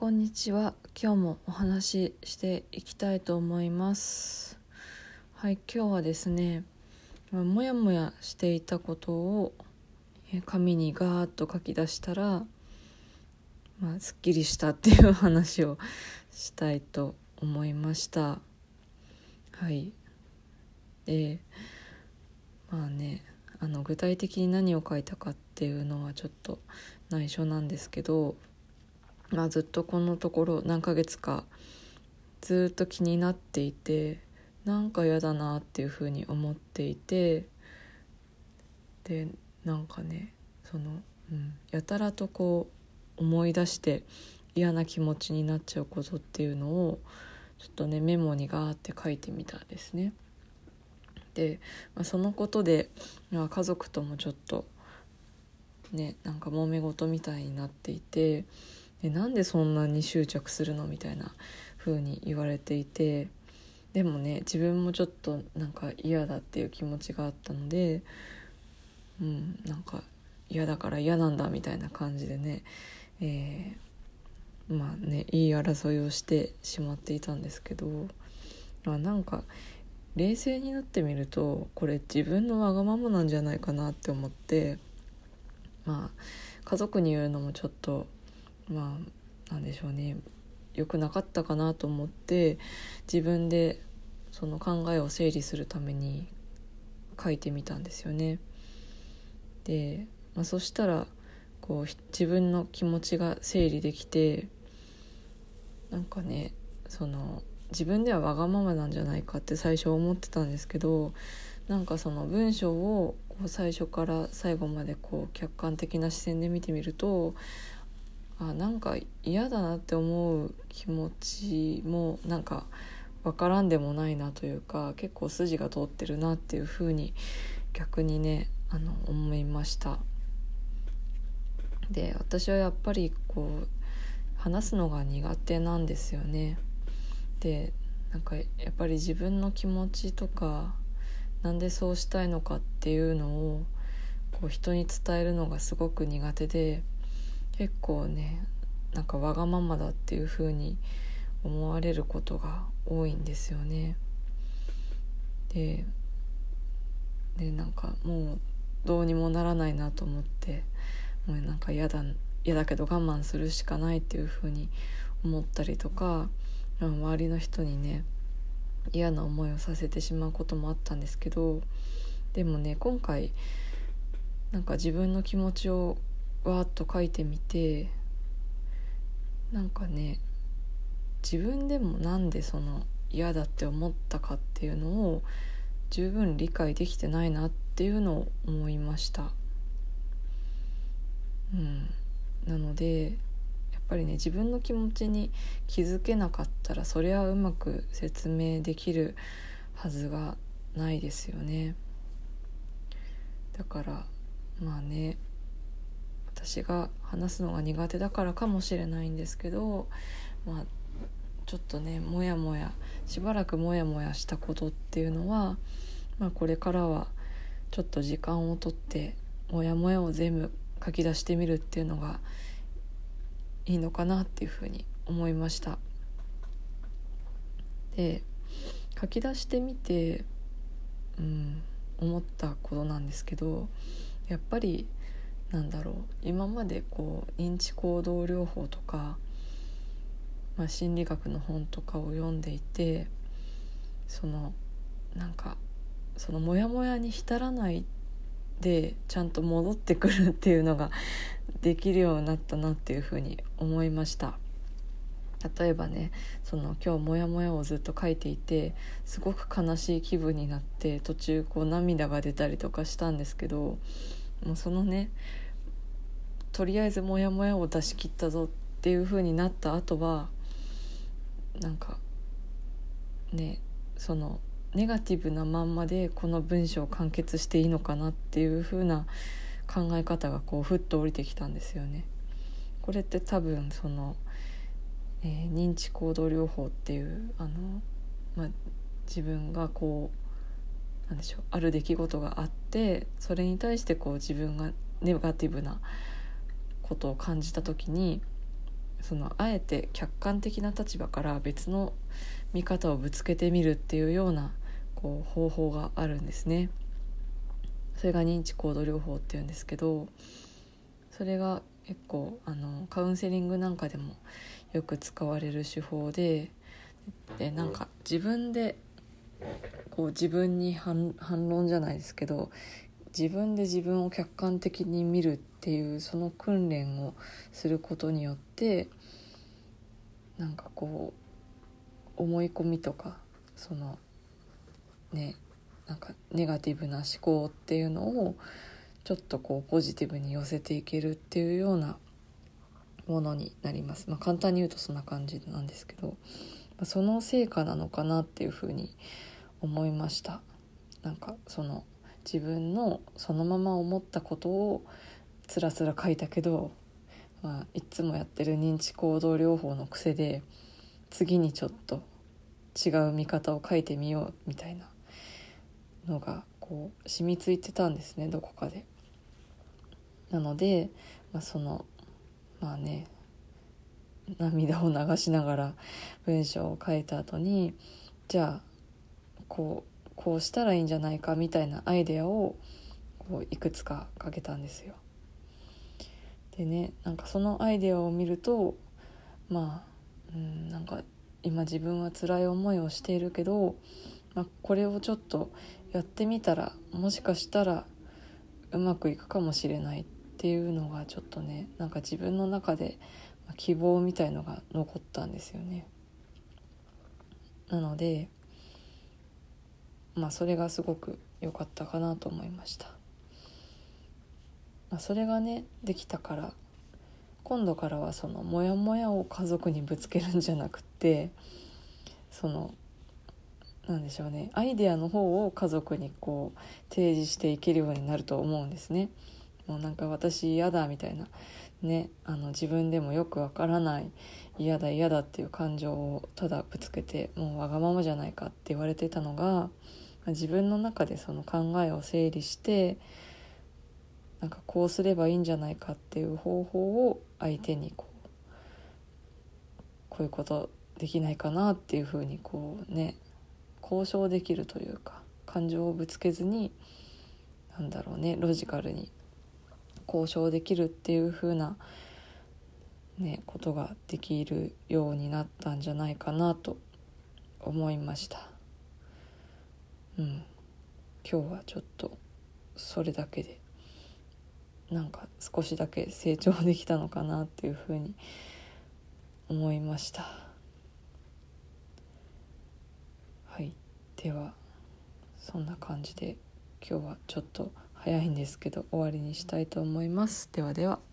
こんにちは。今日もお話ししていきたいと思います。はい今日はですねまあもやもやしていたことを紙にガーッと書き出したらまあすっきりしたっていう話をしたいと思いました。はい。でまあねあの具体的に何を書いたかっていうのはちょっと内緒なんですけどまあ、ずっとこのところ何ヶ月かずっと気になっていてなんか嫌だなっていうふうに思っていてでなんかねその、うん、やたらとこう思い出して嫌な気持ちになっちゃうことっていうのをちょっとねメモにガーって書いてみたんですね。で、まあ、そのことで、まあ、家族ともちょっとねなんか揉め事みたいになっていてでなんでそんなに執着するの？みたいな風に言われていてでもね自分もちょっとなんか嫌だっていう気持ちがあったのでうんなんか嫌だから嫌なんだみたいな感じでね、えー、まあねいい争いをしてしまっていたんですけど、まあ、なんか冷静になってみるとこれ自分のわがままなんじゃないかなって思ってまあ家族に言うのもちょっとまあなんでしょうね良くなかったかなと思って自分でその考えを整理するために書いてみたんですよね。で、まあ、そしたらこう自分の気持ちが整理できてなんかねその自分ではわがままなんじゃないかって最初思ってたんですけどなんかその文章を最初から最後までこう客観的な視線で見てみるとあなんか嫌だなって思う気持ちもなんか分からんでもないなというか結構筋が通ってるなっていうふうに逆にねあの思いました。で私はやっぱりこう話すのが苦手なんですよね。でなんかやっぱり自分の気持ちとかなんでそうしたいのかっていうのをこう人に伝えるのがすごく苦手で結構ねなんかわがままだっていう風に思われることが多いんですよね。ででなんかもうどうにもならないなと思ってもうなんか嫌だ嫌だけど我慢するしかないっていう風に思ったりとか周りの人にね嫌な思いをさせてしまうこともあったんですけどでもね今回なんか自分の気持ちをわーっと書いてみてなんかね自分でもなんでその嫌だって思ったかっていうのを十分理解できてないなっていうのを思いました。うん。なのでやっぱりね自分の気持ちに気づけなかったらそれはうまく説明できるはずがないですよね。だからまあね私が話すのが苦手だからかもしれないんですけどまあちょっとねモヤモヤしばらくモヤモヤしたことっていうのは、まあ、これからはちょっと時間をとってモヤモヤを全部書き出してみるっていうのがいいのかなっていうふうに思いました。で書き出してみて、うん、思ったことなんですけどやっぱりなんだろう。今までこう認知行動療法とか、まあ、心理学の本とかを読んでいてそのなんかそのモヤモヤに浸らないでちゃんと戻ってくるっていうのができるようになったなっていうふうに思いました。例えばねその今日モヤモヤをずっと書いていてすごく悲しい気分になって途中こう涙が出たりとかしたんですけどもうそのねとりあえずモヤモヤを出し切ったぞっていう風になった後はなんかねそのネガティブなまんまでこの文章を完結していいのかなっていう風な考え方がこうふっと降りてきたんですよね。これって多分その、えー、認知行動療法っていうあの、まあ、自分がこうなんでしょうある出来事があってそれに対してこう自分がネガティブなことを感じた時にそのあえて客観的な立場から別の見方をぶつけてみるっていうようなこう方法があるんですね。それが認知行動療法っていうんですけどそれが結構あのカウンセリングなんかでもよく使われる手法ででなんか自分でこう自分に反論じゃないですけど自分で自分を客観的に見るっていうその訓練をすることによってなんかこう思い込みとかそのねなんかネガティブな思考っていうのをちょっとこうポジティブに寄せていけるっていうようなものになります。まあ、簡単に言うとそんな感じなんですけど、その成果なのかなっていうふうに思いました。なんかその自分のそのまま思ったことをつらつら書いたけど、まあ、いつもやってる認知行動療法の癖で次にちょっと違う見方を書いてみようみたいなのがこう染みついてたんですねどこかで。なので、まあ、そのまあね涙を流しながら文章を書いた後にじゃあこうこうしたらいいんじゃないかみたいなアイデアをこういくつかかけたんですよ。でねなんかそのアイデアを見るとまあうんなんか今自分は辛い思いをしているけど、まあ、これをちょっとやってみたらもしかしたらうまくいくかもしれないっていうのがちょっとねなんか自分の中で希望みたいのが残ったんですよね。なのでまあそれがすごく良かったかなと思いました。まあ、それがねできたから今度からはそのモヤモヤを家族にぶつけるんじゃなくってそのなんでしょうねアイデアの方を家族にこう提示していけるようになると思うんですね。もうなんか私嫌だみたいなねあの自分でもよくわからない嫌だ嫌だっていう感情をただぶつけてもうわがままじゃないかって言われてたのが自分の中でその考えを整理してなんかこうすればいいんじゃないかっていう方法を相手にこうこういうことできないかなっていうふうにこうね交渉できるというか感情をぶつけずになんだろうねロジカルに交渉できるっていう風なねことができるようになったんじゃないかなと思いました。うん。今日はちょっとそれだけでなんか少しだけ成長できたのかなっていうふうに思いました。はい。ではそんな感じで今日はちょっと早いんですけど終わりにしたいと思います。ではでは。